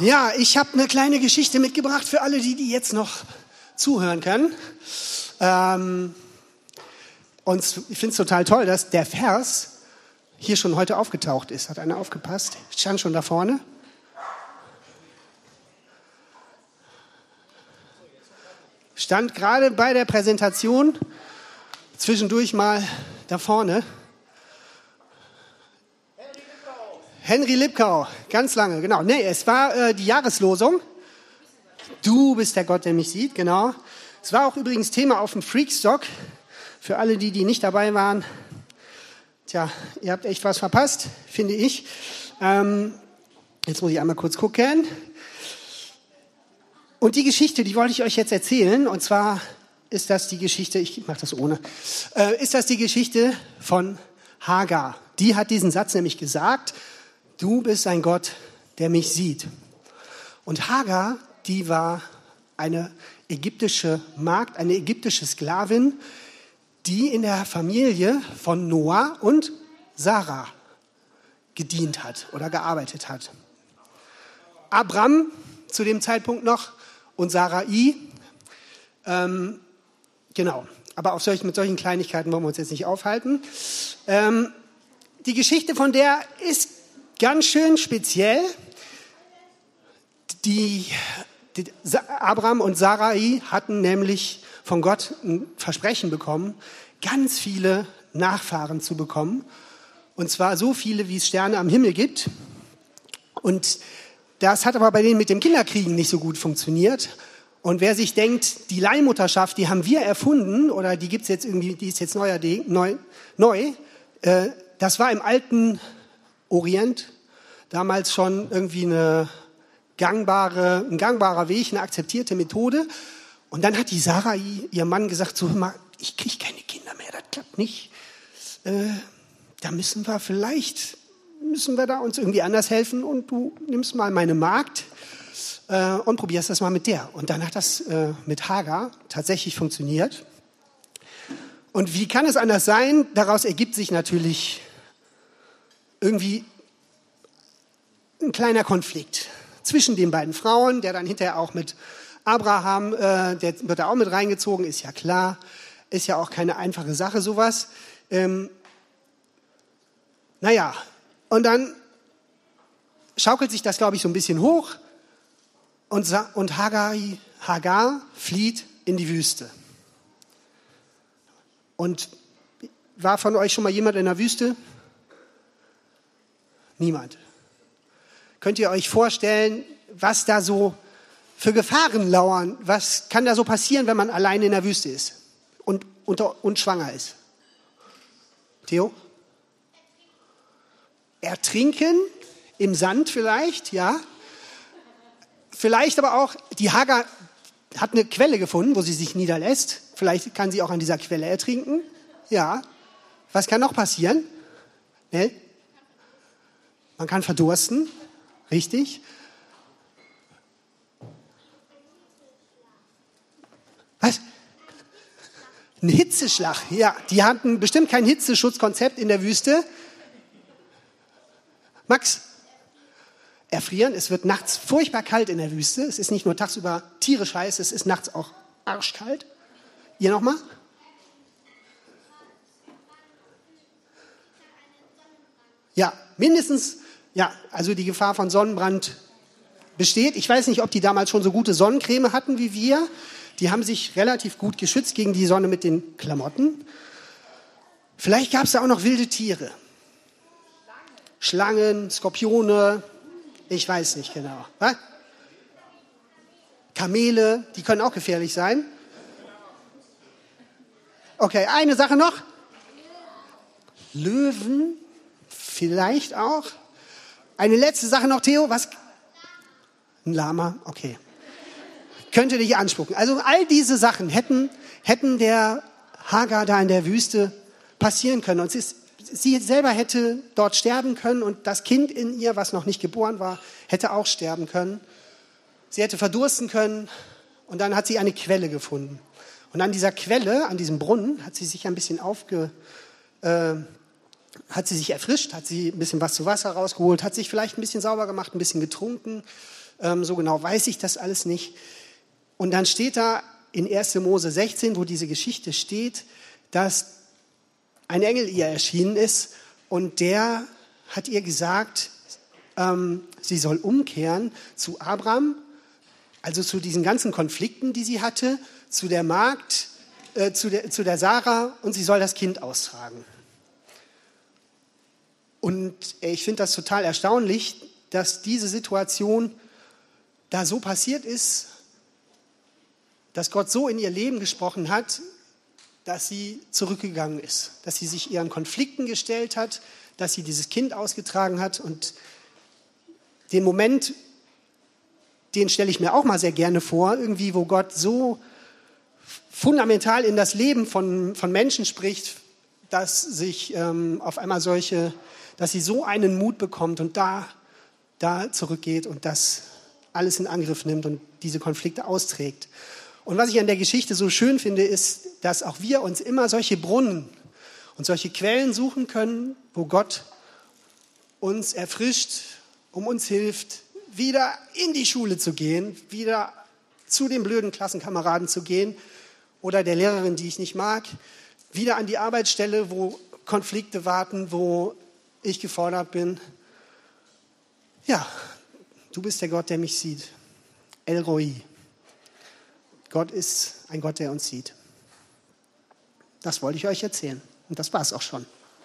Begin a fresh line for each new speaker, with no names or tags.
Ja, ich habe eine kleine Geschichte mitgebracht für alle, die, die jetzt noch zuhören können. Ähm, und ich finde es total toll, dass der Vers hier schon heute aufgetaucht ist. Hat einer aufgepasst? Stand schon da vorne. Stand gerade bei der Präsentation zwischendurch mal da vorne. Henry Lipkau, ganz lange, genau. Nee, es war äh, die Jahreslosung. Du bist der Gott, der mich sieht, genau. Es war auch übrigens Thema auf dem Freakstock. Für alle, die, die nicht dabei waren. Tja, ihr habt echt was verpasst, finde ich. Ähm, jetzt muss ich einmal kurz gucken. Und die Geschichte, die wollte ich euch jetzt erzählen. Und zwar ist das die Geschichte, ich mache das ohne, äh, ist das die Geschichte von Hagar. Die hat diesen Satz nämlich gesagt, du bist ein Gott, der mich sieht. Und Hagar, die war eine ägyptische Magd, eine ägyptische Sklavin, die in der Familie von Noah und Sarah gedient hat oder gearbeitet hat. Abram zu dem Zeitpunkt noch und Sarai, ähm, genau, aber auf solchen, mit solchen Kleinigkeiten wollen wir uns jetzt nicht aufhalten. Ähm, die Geschichte von der ist ganz schön speziell. Die, die, Abraham und Sarai hatten nämlich von Gott ein Versprechen bekommen, ganz viele Nachfahren zu bekommen. Und zwar so viele, wie es Sterne am Himmel gibt. Und das hat aber bei denen mit dem Kinderkriegen nicht so gut funktioniert. Und wer sich denkt, die Leihmutterschaft, die haben wir erfunden oder die gibt's jetzt irgendwie, die ist jetzt neuer, neu, neu äh, das war im alten Orient damals schon irgendwie eine gangbare, ein gangbarer Weg, eine akzeptierte Methode. Und dann hat die Sarah ihr Mann gesagt, so, mal, ich kriege keine Kinder mehr, das klappt nicht. Äh, da müssen wir vielleicht, müssen wir da uns irgendwie anders helfen und du nimmst mal meine Magd äh, und probierst das mal mit der. Und dann hat das äh, mit Hagar tatsächlich funktioniert. Und wie kann es anders sein? Daraus ergibt sich natürlich irgendwie ein kleiner Konflikt zwischen den beiden Frauen, der dann hinterher auch mit Abraham, äh, der wird da auch mit reingezogen, ist ja klar, ist ja auch keine einfache Sache sowas. Ähm, naja, und dann schaukelt sich das, glaube ich, so ein bisschen hoch und, und Hagar, Hagar flieht in die Wüste. Und war von euch schon mal jemand in der Wüste? Niemand. Könnt ihr euch vorstellen, was da so für Gefahren lauern? Was kann da so passieren, wenn man allein in der Wüste ist und, unter, und schwanger ist? Theo? Ertrinken im Sand vielleicht, ja. Vielleicht aber auch, die Hagar hat eine Quelle gefunden, wo sie sich niederlässt. Vielleicht kann sie auch an dieser Quelle ertrinken. Ja. Was kann noch passieren? Ne? Man kann verdursten. Richtig? Was? Ein Hitzeschlag. Ja, die hatten bestimmt kein Hitzeschutzkonzept in der Wüste. Max, erfrieren. Es wird nachts furchtbar kalt in der Wüste. Es ist nicht nur tagsüber tierisch heiß, es ist nachts auch arschkalt. Ihr nochmal? Ja, mindestens ja, also die Gefahr von Sonnenbrand besteht. Ich weiß nicht, ob die damals schon so gute Sonnencreme hatten wie wir. Die haben sich relativ gut geschützt gegen die Sonne mit den Klamotten. Vielleicht gab es da auch noch wilde Tiere. Schlangen, Skorpione, ich weiß nicht genau. Was? Kamele, die können auch gefährlich sein. Okay, eine Sache noch. Löwen, vielleicht auch. Eine letzte Sache noch, Theo. Was? Ein Lama? Okay. Könnte dich anspucken. Also all diese Sachen hätten, hätten der Hagar da in der Wüste passieren können. Und sie, ist, sie selber hätte dort sterben können und das Kind in ihr, was noch nicht geboren war, hätte auch sterben können. Sie hätte verdursten können und dann hat sie eine Quelle gefunden. Und an dieser Quelle, an diesem Brunnen, hat sie sich ein bisschen aufge, äh, hat sie sich erfrischt, hat sie ein bisschen was zu Wasser rausgeholt, hat sich vielleicht ein bisschen sauber gemacht, ein bisschen getrunken, Ähm, so genau weiß ich das alles nicht. Und dann steht da in 1. Mose 16, wo diese Geschichte steht, dass ein Engel ihr erschienen ist und der hat ihr gesagt, ähm, sie soll umkehren zu Abraham, also zu diesen ganzen Konflikten, die sie hatte, zu der Magd, äh, zu, der, zu der Sarah und sie soll das Kind austragen. Und ich finde das total erstaunlich, dass diese Situation da so passiert ist, dass Gott so in ihr Leben gesprochen hat, dass sie zurückgegangen ist, dass sie sich ihren Konflikten gestellt hat, dass sie dieses Kind ausgetragen hat. Und den Moment, den stelle ich mir auch mal sehr gerne vor, irgendwie, wo Gott so fundamental in das Leben von, von Menschen spricht, dass sich ähm, auf einmal solche, dass sie so einen Mut bekommt und da, da zurückgeht und das alles in Angriff nimmt und diese Konflikte austrägt. Und was ich an der Geschichte so schön finde, ist, dass auch wir uns immer solche Brunnen und solche Quellen suchen können, wo Gott uns erfrischt, um uns hilft, wieder in die Schule zu gehen, wieder zu den blöden Klassenkameraden zu gehen oder der Lehrerin, die ich nicht mag, wieder an die Arbeitsstelle, wo Konflikte warten, wo ich gefordert bin. Ja, du bist der Gott, der mich sieht. El Roi. Gott ist ein Gott, der uns sieht. Das wollte ich euch erzählen. Und das war es auch schon.